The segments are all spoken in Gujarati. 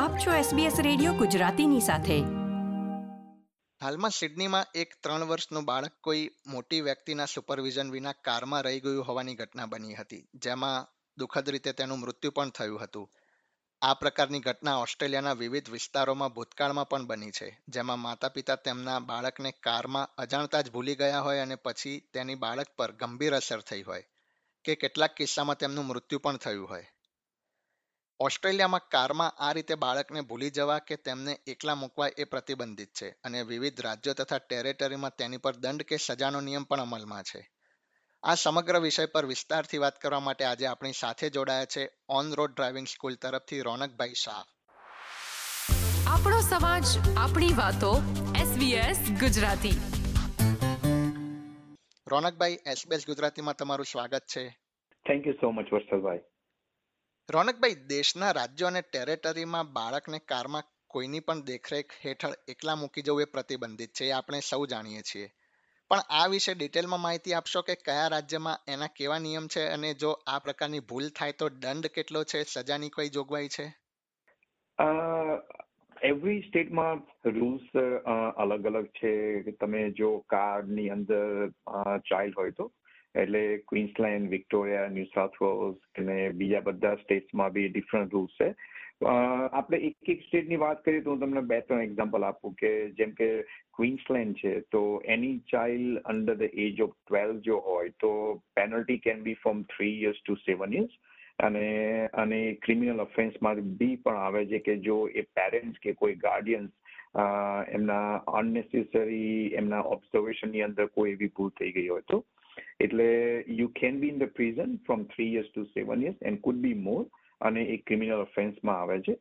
આપ છો SBS રેડિયો ગુજરાતીની સાથે. હાલમાં સિડનીમાં એક ત્રણ વર્ષનું બાળક કોઈ મોટી વ્યક્તિના સુપરવિઝન વિના કારમાં રહી ગયું હોવાની ઘટના બની હતી, જેમાં દુઃખદ રીતે તેનું મૃત્યુ પણ થયું હતું. આ પ્રકારની ઘટના ઓસ્ટ્રેલિયાના વિવિધ વિસ્તારોમાં ભૂતકાળમાં પણ બની છે, જેમાં માતા પિતા તેમના બાળકને કારમાં અજાણતા જ ભૂલી ગયા હોય અને પછી તેની બાળક પર ગંભીર અસર થઈ હોય, કે કેટલાક કિસ્સામાં તેમનું મૃત્યુ પણ થયું હોય. ઓસ્ટ્રેલિયામાં કારમાં આ રીતે બાળકને ભૂલી જવા કે તેમને એકલા મૂકવા એ પ્રતિબંધિત છે અને વિવિધ રાજ્યો તથા ટેરેટરીમાં તેની પર દંડ કે સજાનો નિયમ પણ અમલમાં છે. આ સમગ્ર વિષય પર વિસ્તારથી વાત કરવા માટે આજે આપણી સાથે જોડાયા છે ઓન રોડ ડ્રાઇવિંગ સ્કૂલ તરફથી રોનકભાઈ શાહ. આપણો સમાજ આપણી વાતો SBS ગુજરાતી. રોનકભાઈ એસબીએસ ગુજરાતીમાં તમારું સ્વાગત છે. થેન્ક યુ સો મચ વર્ષલભાઈ રોનકભાઈ, દેશના રાજ્યો અને ટેરેટરીમાં બાળકને કારમાં કોઈની પણ દેખરેખ હેઠળ એકલા મૂકી જવું એ પ્રતિબંધિત છે એ આપણે સૌ જાણીએ છીએ. પણ આ વિશે ડિટેલમાં માહિતી આપશો કે કયા રાજ્યમાં એના કેવા નિયમ છે અને જો આ પ્રકારની ભૂલ થાય તો દંડ કેટલો છે સજાની કોઈ જોગવાઈ છે? એવરી સ્ટેટમાં રૂલ્સ અલગ અલગ છે. તમે જો કારની અંદર ચાઇલ્ડ હોય તો એટલે Queensland Victoria New South Wales અને બીજા બધા સ્ટેટ્સમાં બી ડિફરન્ટ રૂલ્સ છે. આપણે એક એક સ્ટેટની વાત કરીએ તો હું તમને બે ત્રણ એક્ઝામ્પલ આપું કે જેમ કે ક્વીન્સલેન્ડ છે, તો એની child under the age of twelve જો હોય તો penalty can be from three years to seven years અને અને ક્રિમિનલ ઓફેન્સમાં બી પણ આવે છે કે જો એ પેરેન્ટ્સ કે કોઈ ગાર્ડિયન્સ એમના અનનેસેસરી એમના ઓબ્ઝર્વેશનની અંદર કોઈ એવી ભૂલ થઈ ગઈ હોય તો. એટલે you can be in the prison from three years to seven years and could be more અને એ ક્રિમિનલ ઓફેન્સમાં આવે છે.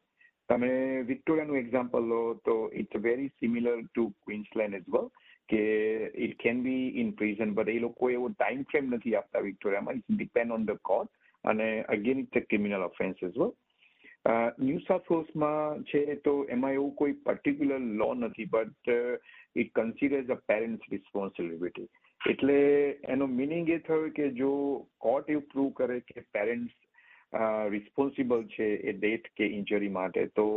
તમે વિક્ટોરિયાનું એક્ઝામ્પલ લો તો it's very similar to Queensland as well કે it can be in prison but એ લોકો એવો ટાઈમ ફ્રેમ નથી આપતા વિક્ટોરિયામાં. It's depend on the court અને again it's a criminal offence as well New South વેલ્સમાં છે તો એમાં એવું કોઈ પર્ટિક્યુલર લો નથી but it considers a parents responsibility એટલે એનો મિનિંગ એ થયો કે જો કોર્ટ એવું પ્રૂવ કરે કે પેરેન્ટ્સ રિસ્પોન્સિબલ છે એ ડેથ કે ઇન્જરી માટે, તો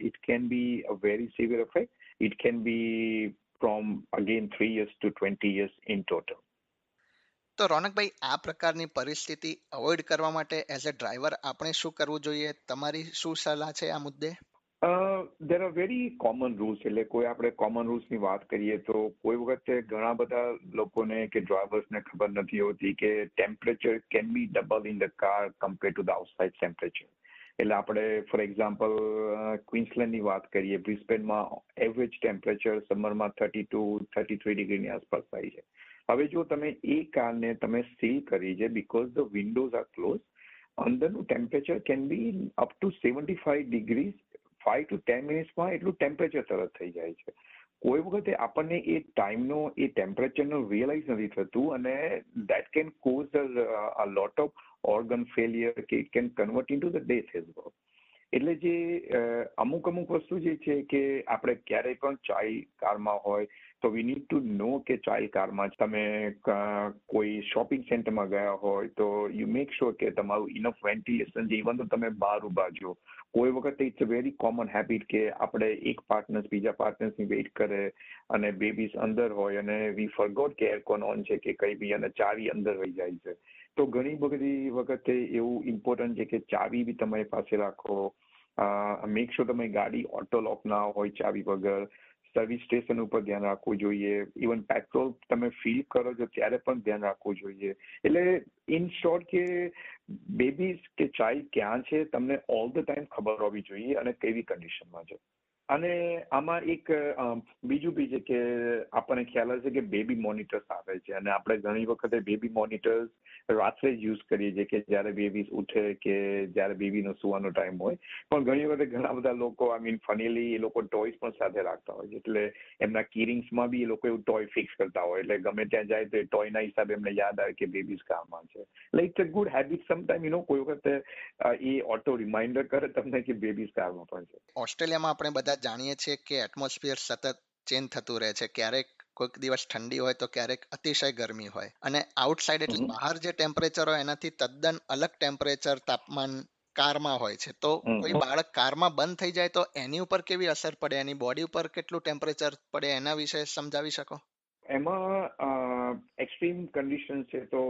it can be a very severe effect it can be from again three years to twenty years in total તો રોનકભાઈ, આ પ્રકારની પરિસ્થિતિ અવોઇડ કરવા માટે એઝ અ ડ્રાઈવર આપણે શું કરવું જોઈએ? તમારી શું સલાહ છે આ મુદ્દે? There are very common rules એટલે કોઈ આપણે કોમન રૂલ્સની વાત કરીએ તો કોઈ વખતે ઘણા બધા લોકોને કે ડ્રાઈવર્સને ખબર નથી હોતી કે temperature can be double in the car compare to the outside temperature એટલે આપણે ફોર એક્ઝામ્પલ ક્વિન્સલેન્ડની વાત કરીએ બ્રિસ્બેનમાં એવરેજ ટેમ્પરેચર સમરમાં થર્ટી ટુ થર્ટી થ્રી ડિગ્રીની આસપાસ થાય છે. હવે જો તમે એ કારને તમે સીલ કરી છે because the windows are close અંદરનું temperature can be up to seventy five degrees five to ten મિનિટ્સમાં એટલું ટેમ્પરેચર તરત થઈ જાય છે. કોઈ વખતે આપણને એ ટાઈમનો એ ટેમ્પરેચરનો રિયલાઇઝ નથી થતું અને that can cause a lot of organ failure કે it can convert in to the death as well એટલે જે અમુક અમુક વસ્તુ જે છે કે આપણે ક્યારેય પણ ચાઇલ્ડ કારમાં હોય તો વી નીડ ટુ નો કે ચાઇલ્ડ કારમાં તમે કોઈ શોપિંગ સેન્ટરમાં ગયા હોય તો યુ મેક શ્યોર કે તમારું ઇનફ વેન્ટિલેશન છે. ઇવન તો તમે બહાર ઊભા છો. કોઈ વખતે ઇટ્સ વેરી કોમન હેબિટ કે આપણે એક પાર્ટનર્સ બીજા પાર્ટનર્સની વેઇટ કરે અને બેબીઝ અંદર હોય અને વી ફરગોટ કે એરકોન ઓન છે કે કઈ બી અને ચાવી અંદર રહી જાય છે. તો ઘણી બધી વખતે એવું ઇમ્પોર્ટન્ટ છે કે ચાવી બી તમારી પાસે રાખો. મેક શ્યોર તમે ગાડી ઓટો લોક ના હોય ચાવી વગર. સર્વિસ સ્ટેશન ઉપર ધ્યાન રાખવું જોઈએ. ઇવન પેટ્રોલ તમે ફિલ કરો છો ત્યારે પણ ધ્યાન રાખવું જોઈએ. એટલે ઇન શોર્ટ કે બેબીઝ કે ચાઇલ્ડ ક્યાં છે, તમને ઓલ ધ ટાઈમ ખબર હોવી જોઈએ અને કેવી કન્ડિશનમાં છે. અને આમાં એક બીજું બી છે કે આપણને ખ્યાલ હશે કે બેબી મોનિટર્સ આવે છે. અને આપણે ઘણી વખતે બેબી મોનિટર્સ રાત્રે જ યુઝ કરીએ છીએ કે જ્યારે બેબી ઉઠે કે જ્યારે બેબીનો સુવાનો ટાઈમ હોય. પણ ઘણી વખતે ઘણા બધા લોકો, આઈ મીન ફનીલી, એ લોકો ટોયસ પણ સાથે રાખતા હોય છે. એટલે એમના કીરિંગ્સમાં બી એ લોકો એવું ટોય ફિક્સ કરતા હોય. એટલે ગમે ત્યાં જાય તો એ ટોયના હિસાબે એમને યાદ આવે કે બેબીઝ કામમાં છે. એટલે it's a good habit sometime, you know, કોઈ વખતે એ ઓટો રિમાઇન્ડર કરે તમને કે બેબીઝ કારમાં પણ છે. ઓસ્ટ્રેલિયામાં આપણે બધા જાણીએ છીએ કે એટમોસ્ફિયર સતત ચેન્જ થતું રહે છે. ક્યારેક કોઈક દિવસ ઠંડી હોય તો ક્યારેક અતિશય ગરમી હોય. અને આઉટસાઇડ એટલે બહાર જે ટેમ્પરેચર હોય એનાથી તદ્દન અલગ ટેમ્પરેચર તાપમાન કારમાં હોય છે. તો કોઈ બાળક કારમાં બંધ થઈ જાય તો એની ઉપર કેવી અસર પડે? એની બોડી ઉપર કેટલું ટેમ્પરેચર પડે? એના વિશે સમજાવી શકો? એમાં એક્સ્ટ્રીમ કન્ડિશન છે તો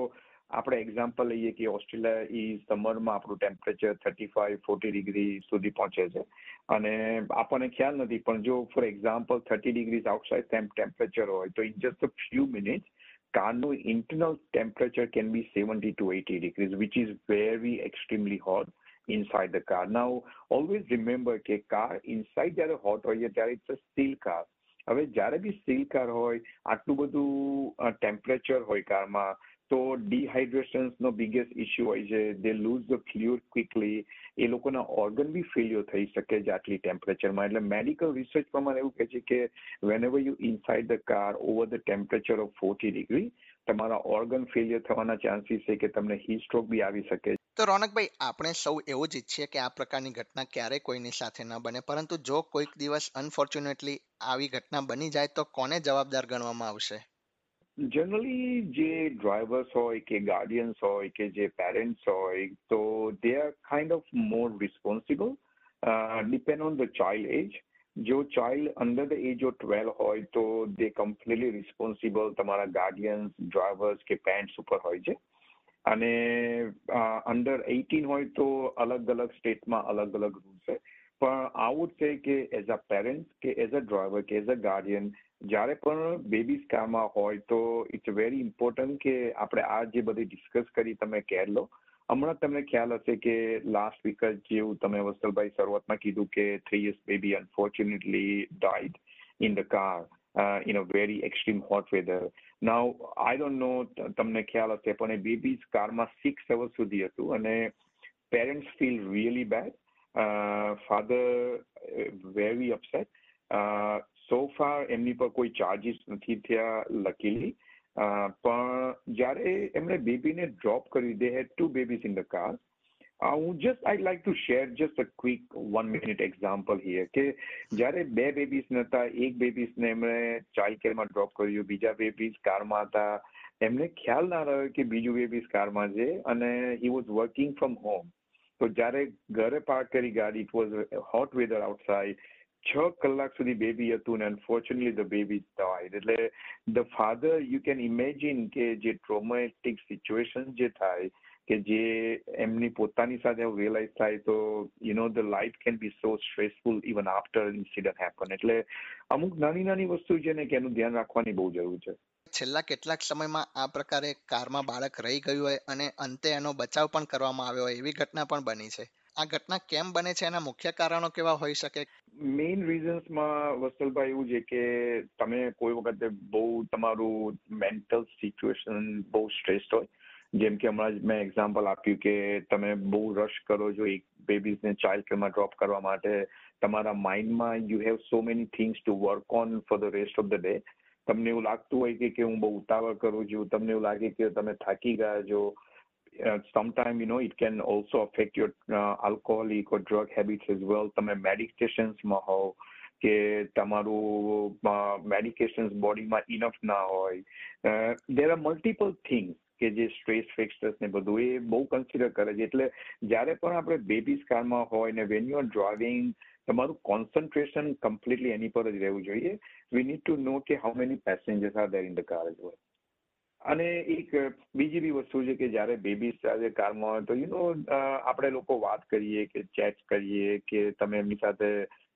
આપણે એક્ઝામ્પલ લઈએ કે ઓસ્ટ્રેલિયા ઈ સમરમાં આપણું temperature thirty five forty degree સુધી પહોંચે છે. અને આપણને ખ્યાલ નથી પણ જો for example thirty degrees outside temperature હોય તો in just a few minutes કારનું internal temperature can be seventy two eighty degrees which is very extremely hot inside the car Now, always remember કે કાર ઇનસાઇડ જ્યારે હોટ હોય ત્યારે ઇટ્સ અ સ્ટીલ કાર હવે જ્યારે બી સ્ટીલ કાર હોય આટલું બધું ટેમ્પરેચર હોય કારમાં તો ડિહાઇડ્રેશન્સનો બિગેસ્ટ ઇશ્યુ હોય છે. They lose the fluid quickly એ લોકોના ઓર્ગન બી ફેલ્યો થઈ શકે છે આટલી ટેમ્પરેચરમાં એટલે મેડિકલ રિસર્ચ પ્રમાણે એવું કહે છે કે whenever you inside the car over the temperature of forty degree તમારા ઓર્ગન ફેલ્યર થવાના ચાન્સીસ છે કે તમને હીટ સ્ટ્રોક બી આવી શકે તો રોનકભાઈ, આપણે સૌ એવું જ ઈચ્છીએ કે આ પ્રકારની ઘટના ક્યારેય કોઈની સાથે ન બને. પરંતુ જો કોઈક દિવસ અનફોર્ચ્યુનેટલી આવી ઘટના બની જાય તો કોને જવાબદાર ગણવામાં આવશે? જનરલી જે ડ્રાઈવર્સ હોય કે ગાર્ડિયન્સ હોય કે જે પેરેન્ટ્સ હોય, તો they are kind of more responsible depend on the child age જો child under the age of twelve હોય, તો દે કમ્પ્લીટલી રિસ્પોન્સિબલ તમારા ગાર્ડિયન્સ ડ્રાઈવર્સ કે પેરેન્ટ્સ ઉપર હોય છે. અને અંડર એઇટીન હોય, તો અલગ અલગ સ્ટેટમાં અલગ અલગ રૂલ્સ છે. પણ આવું છે કે એઝ અ પેરેન્ટ કે એઝ અ ડ્રાઈવર કે એઝ અ ગાર્ડિયન જ્યારે પણ બેબીઝ કારમાં હોય તો ઇટ્સ વેરી ઇમ્પોર્ટન્ટ કે આપણે આ જે બધી ડિસ્કસ કરી તમે કેર લો. હમણાં તમને ખ્યાલ હશે કે લાસ્ટ વીક જ જેવું તમે વસ્તલભાઈ શરૂઆતમાં કીધું કે three years baby unfortunately died in the car in a very extreme hot weather now I don't know તમને ખ્યાલ હશે, પણ એ બેબીઝ કારમાં સિક્સ અવર્સ સુધી હતું અને parents feel really bad father very upset so far એમની પર કોઈ ચાર્જીસ નથી થયા લકીલી પણ જ્યારે એમણે બેબીને ડ્રોપ કરી they had two babies in the car હું just I like to share just a quick one minute example here કે જ્યારે બે બેબીઝ હતા એક બેબીઝને એમણે ચાઇલ્ડ કેરમાં ડ્રોપ કર્યું, બીજા બેબીઝ કારમાં હતા. એમને ખ્યાલ ના રહ્યો કે બીજું બેબીઝ કારમાં છે અને he was working from home તો જ્યારે ઘરે પાર્ક કરી ગાડી it was hot weather outside છ કલાક સુધી બેબી હતું ને અનફોર્ચ્યુનેટલી ધ બેબી ડાઈડ એટલે the father you can imagine કે જે ટ્રોમેટિક સિચ્યુએશન જે થાય, કે જે એમની પોતાની સાથે રિયલાઇઝ થાય, તો you know the life can be so stressful even after incident happen એટલે અમુક નાની નાની વસ્તુ છે ને કે એનું ધ્યાન રાખવાની બહુ જરૂર છે. છેલ્લા કેટલાક સમયમાં આ પ્રકારે કારમાં બાળક રહી ગયું હોય અને અંતે એનો બચાવ પણ કરવામાં આવ્યો હોય એવી ઘટના પણ બની છે. આ ઘટના કેમ બને છે? એના મુખ્ય કારણો કેવા હોઈ શકે? મેઇન રીઝન્સમાં વત્સલભાઈ એવું છે કે તમે કોઈ વખતે બહુ તમારું મેન્ટલ સિચ્યુએશન બહુ સ્ટ્રેસ્ડ હોય. જેમ કે હમણાં જ મેં એક્ઝામ્પલ આપ્યું કે તમે બહુ રશ કરો છો એક બેબીઝને ચાઇલ્ડ કેરમાં ડ્રોપ કરવા માટે. તમારા માઇન્ડમાં you have so many things to work on for the rest of the day તમને એવું લાગતું હોય કે હું બહુ ઉતાવળ કરું છું. તમને એવું લાગે કે તમે થાકી ગયા છો. Sometime you know it can also affect your alcoholic or drug habits as well તમે મેડિકેશન્સમાં હોવ કે તમારું મેડિકેશન્સ બોડીમાં ઇનફ ના હોય દેર આર મલ્ટિપલ થિંગ્સ કે જે સ્ટ્રેસ ફેક્ટર્સ ને બધું એ બહુ કન્સિડર કરે છે. એટલે જ્યારે પણ આપણે બેબીઝ કારમાં હોય ને વેન યુ આર ડ્રાઇવિંગ તમારું કોન્સન્ટ્રેશન કમ્પ્લીટલી એની પર જ રહેવું જોઈએ. વી નીડ ટુ નો કે how many passengers are there in the car as well અને એક બીજી બી વસ્તુ છે કે જ્યારે બેબીઝ સાથે કારમાં હોય તો યુ નો આપણે લોકો વાત કરીએ કે ચેટ કરીએ કે તમે એમની સાથે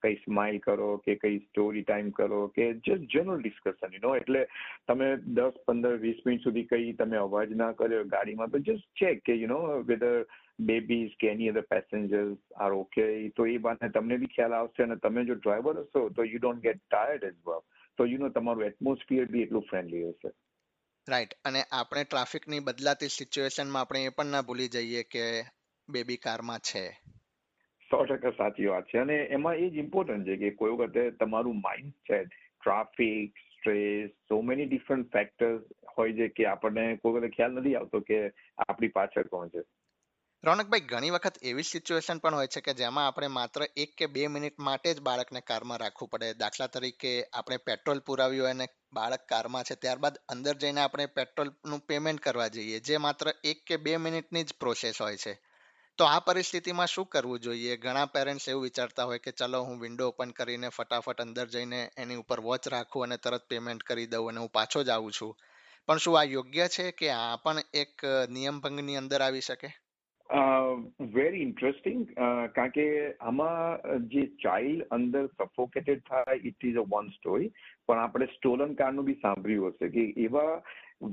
કઈ સ્માઇલ કરો કે કઈ સ્ટોરી ટાઈમ કરો કે just general discussion you know એટલે તમે દસ, પંદર, વીસ મિનિટ સુધી કઈ તમે અવાજ ના કર્યો ગાડીમાં તો જસ્ટ ચેક કે યુ નો વેધર બેબીઝ કે any other passengers are okay તો એ વાતને તમને બી ખ્યાલ આવશે અને તમે જો ડ્રાઈવર હશો તો you don't get tired as well તો યુ નો તમારું એટમોસ્ફિયર બી એટલું ફ્રેન્ડલી હશે. રાઈટ અને આપણે ટ્રાફિકની બદલાતી સિચ્યુએશનમાં આપણે એ પણ ના ભૂલી જઈએ કે બેબી કારમાં છે. સો ટકા સાચી વાત છે. અને એમાં એ જ ઇમ્પોર્ટન્ટ છે કે કોઈ વખતે તમારું માઇન્ડ છે traffic stress so many different factors હોય છે કે આપણને કોઈ વખતે ખ્યાલ નથી આવતો કે આપણી પાછળ કોણ છે. રોનકભાઈ ઘણી વખત એવી સિચ્યુએશન પણ હોય છે કે જેમાં આપણે માત્ર એક કે બે મિનિટ માટે જ બાળકને કારમાં રાખવું પડે. દાખલા તરીકે આપણે પેટ્રોલ પુરાવ્યું હોય અને બાળક કારમાં છે, ત્યારબાદ અંદર જઈને આપણે પેટ્રોલનું પેમેન્ટ કરવા જઈએ, જે માત્ર એક કે બે મિનિટની જ પ્રોસેસ હોય છે. તો આ પરિસ્થિતિમાં શું કરવું જોઈએ? ઘણા પેરેન્ટ્સ એવું વિચારતા હોય કે ચલો હું વિન્ડો ઓપન કરીને ફટાફટ અંદર જઈને એની ઉપર વોચ રાખું અને તરત પેમેન્ટ કરી દઉં અને હું પાછો જ આવું છું. પણ શું આ યોગ્ય છે કે આ પણ એક નિયમભંગની અંદર આવી શકે? વેરી ઇન્ટરેસ્ટિંગ કારણ કે આમાં જે ચાઇલ્ડ અંદર સફોકેટેડ થાય it is a one story પણ આપણે સ્ટોલન કારનું બી સાંભળ્યું હશે કે એવા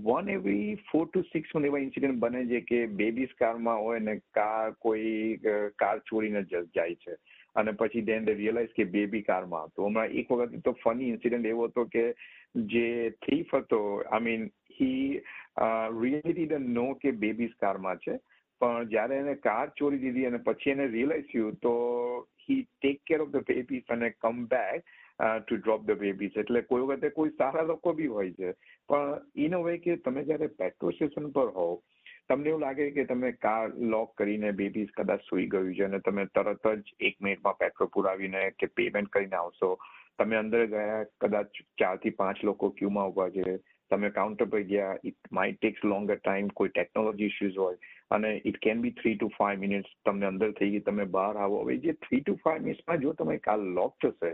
one every four to six એવા ઇન્સિડન્ટ બને છે કે બેબીઝ કારમાં હોય ને કાર કોઈ કાર ચોરીને જાય છે. અને પછી દેન દે રિયલાઇઝ કે બેબી કારમાં હતો. હમણાં એક વખત તો ફની ઇન્સિડન્ટ એવો હતો કે જે થીફ હતો I mean he really did know કે બેબીઝ કારમાં છે. પણ જ્યારે એને કાર ચોરી દીધી અને પછી એને રિયલાઇઝ થયું, તો he take care of the babies અને come back to drop the babies એટલે કોઈ વખતે કોઈ સારા લોકો બી હોય છે. પણ ઇન અ વે કે તમે જ્યારે પેટ્રોલ સ્ટેશન પર હોવ, તમને એવું લાગે કે તમે કાર લોક કરીને બેબીઝ કદાચ સુઈ ગયું છે અને તમે તરત જ એક મિનિટમાં પેટ્રોલ પુરાવીને કે પેમેન્ટ કરીને આવશો. તમે અંદર ગયા, કદાચ ચારથી પાંચ લોકો ક્યુમાં ઊભા છે. તમે કાઉન્ટર પર ગયા it may takes longer time કોઈ ટેકનોલોજી ઇશ્યુઝ હોય. અને it can be three to five minutes તમને અંદર થઈ ગઈ, તમે બહાર આવો. હવે જે થ્રી ટુ ફાઈવ મિનિટ્સમાં જો તમે કાલ લોક થશે,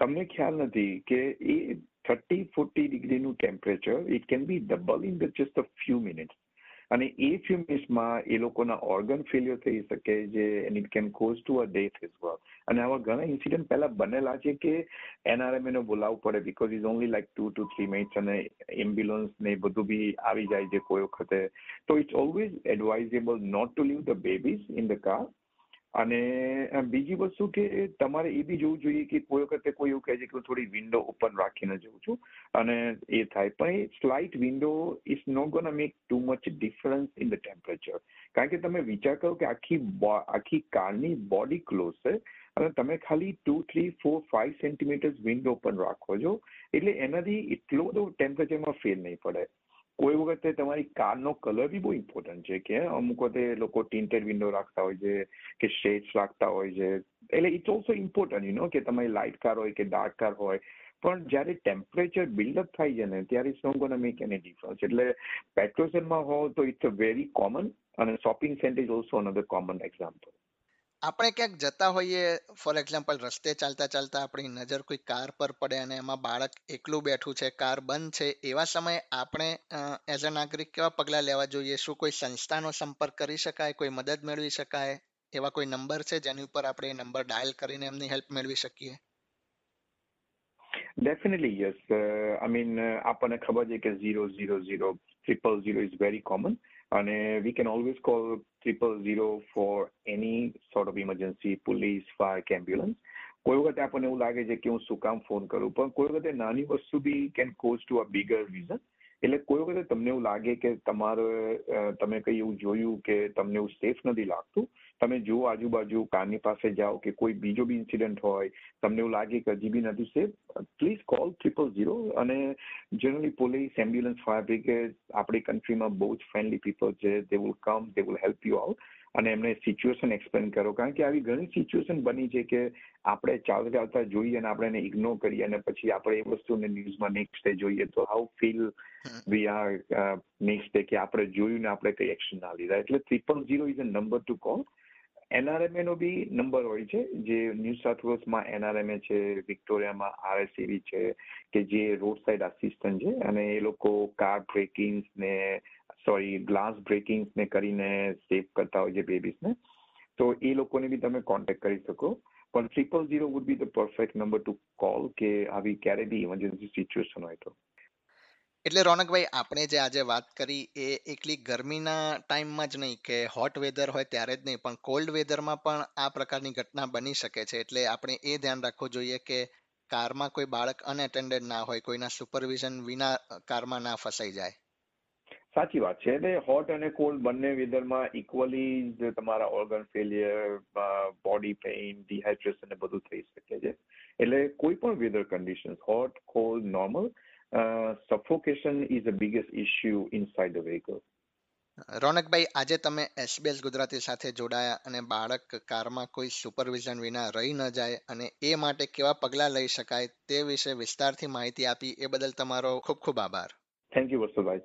તમને ખ્યાલ નથી કે એ thirty forty ડિગ્રીનું temperature it can be double in the just a few minutes અને એ ફ્યુ મિનિટ્સમાં એ લોકોના ઓર્ગન ફેલ્યોર થઈ શકે જે and it can cause to a death as well અને આવા ઘણા ઇન્સિડન્ટ પહેલા બનેલા છે કે એનઆરએમ એનો બોલાવવું પડે because is only like two to three minutes અને એમ્બ્યુલન્સ ને બધું બી આવી જાય છે કોઈ વખતે. તો it's always advisable not to leave the babies in the car અને બીજી વસ્તુ કે તમારે એ બી જોવું જોઈએ કે કોઈ વખતે કોઈ એવું કહે છે કે હું થોડી વિન્ડો ઓપન રાખીને જઉં છું. અને એ થાય. પણ a slight window is not gonna make too much difference in the temperature કારણ કે તમે વિચાર કરો કે આખી આખી કારની બોડી ક્લોઝ છે અને તમે ખાલી two three four five centimetres window open રાખો છો. એટલે એનાથી એટલો બધો ટેમ્પરેચરમાં ફેર નહીં પડે. કોઈ વખતે તમારી કારનો કલર બી બહુ ઇમ્પોર્ટન્ટ છે કે અમુક વખતે લોકો ટિન્ટેડ વિન્ડો રાખતા હોય છે કે શેડ્સ રાખતા હોય છે. એટલે it's also important you know કે તમારી લાઇટ કાર હોય કે ડાર્ક કાર હોય. પણ જ્યારે ટેમ્પરેચર બિલ્ડઅપ થાય છે ને, ત્યારે it's not gonna make any difference એટલે પેટ્રોલ હો તો ઇટ્સ અ વેરી કોમન અને shopping centre is also another common example આપણે ક્યાંક જતા હોઈએ ફોર એક્ઝામ્પલ રસ્તે ચાલતા ચાલતા આપણી નજર કોઈ કાર પર પડે અને એમાં બાળક એકલું બેઠું છે, કાર બંધ છે, એવા સમયે આપણે એઝ અ નાગરિક કેવા પગલાં લેવા જોઈએ? શું કોઈ સંસ્થાનો સંપર્ક કરી શકાય? કોઈ મદદ મેળવી શકાય? એવા કોઈ નંબર છે જેની ઉપર આપણે એ નંબર ડાયલ કરીને એમની હેલ્પ મેળવી શકીએ? ડેફિનેટલી યસ આઈ મીન આપણને ખબર છે કે zero zero zero triple zero is very common અને we can always call triple zero for any sort of emergency police fire કે એમ્બ્યુલન્સ કોઈ વખતે આપણને એવું લાગે છે કે હું શું કામ ફોન કરું પણ કોઈ વખતે નાની વસ્તુ બી can cause to a bigger reason એટલે કોઈ વખતે તમને એવું લાગે કે તમારે તમે કઈ એવું જોયું કે તમને એવું સેફ નથી લાગતું? તમે જુઓ આજુબાજુ, કારની પાસે જાઓ કે કોઈ બીજો બી ઇન્સિડન્ટ હોય, તમને એવું લાગે કે હજી બી નથી safe please call triple zero અને generally police ambulance fire brigade આપણી કન્ટ્રીમાં બહુ જ ફ્રેન્ડલી પીપલ છે. They will come they will help you out અને એમને સિચ્યુએશન એક્સપ્લેન કરો કારણ કે આવી ઘણી સિચ્યુએશન બની છે કે આપણે ચાલતા ચાલતા જોઈએ અને આપણે એને ઇગ્નોર કરીએ અને પછી આપણે એ વસ્તુને ન્યૂઝમાં નેક્સ્ટ ડે જોઈએ તો how feel we are next day કે આપણે જોયું ને આપણે કઈ એક્શન ના લીધા. એટલે triple zero is a number to call NRMA નો બી નંબર હોય છે. જે ન્યૂ સાઉથ વેલ્સમાં એનઆરએમએ છે વિક્ટોરિયામાં આરએસએવી છે કે જે રોડ સાઇડ આસિસ્ટન્ટ છે. અને એ લોકો કાર બ્રેકિંગ ને સોરી ગ્લાસ બ્રેકિંગ ને કરીને સેવ કરતા હોય છે બેબીઝને તો એ લોકોને બી તમે કોન્ટેક્ટ કરી શકો. પણ triple zero would be the perfect number to call કે આવી ક્યારે બી ઇમરજન્સી સિચ્યુએશન હોય તો. એટલે રોનકભાઈ, આપણે જે આજે વાત કરી એ એકલી ગરમીના ટાઈમમાં જ નહીં કે હોટ વેધર હોય ત્યારે જ નહીં, પણ કોલ્ડ વેધરમાં પણ આ પ્રકારની ઘટના બની શકે છે. એટલે આપણે એ ધ્યાન રાખવું જોઈએ કે કારમાં કોઈ બાળક અનએટેન્ડેડ ના હોય, કોઈના સુપરવિઝન વિના કારમાં ના ફસાઈ જાય. સાચી વાત. છે એટલે હોટ અને કોલ્ડ બંને વેધરમાં ઇક્વલી તમારા organ failure body pain dehydration ને બધું થઈ શકે છે. એટલે કોઈ પણ weather condition hot cold normal suffocation is a biggest issue inside the vehicle રોનકભાઈ આજે તમે એસબીએસ ગુજરાતી સાથે જોડાયા અને બાળક કારમાં કોઈ સુપરવિઝન વિના રહી ન જાય અને એ માટે કેવા પગલાં લઈ શકાય તે વિશે વિસ્તારથી માહિતી આપી એ બદલ તમારો ખૂબ ખૂબ આભાર. Thank you વસુભાઈ.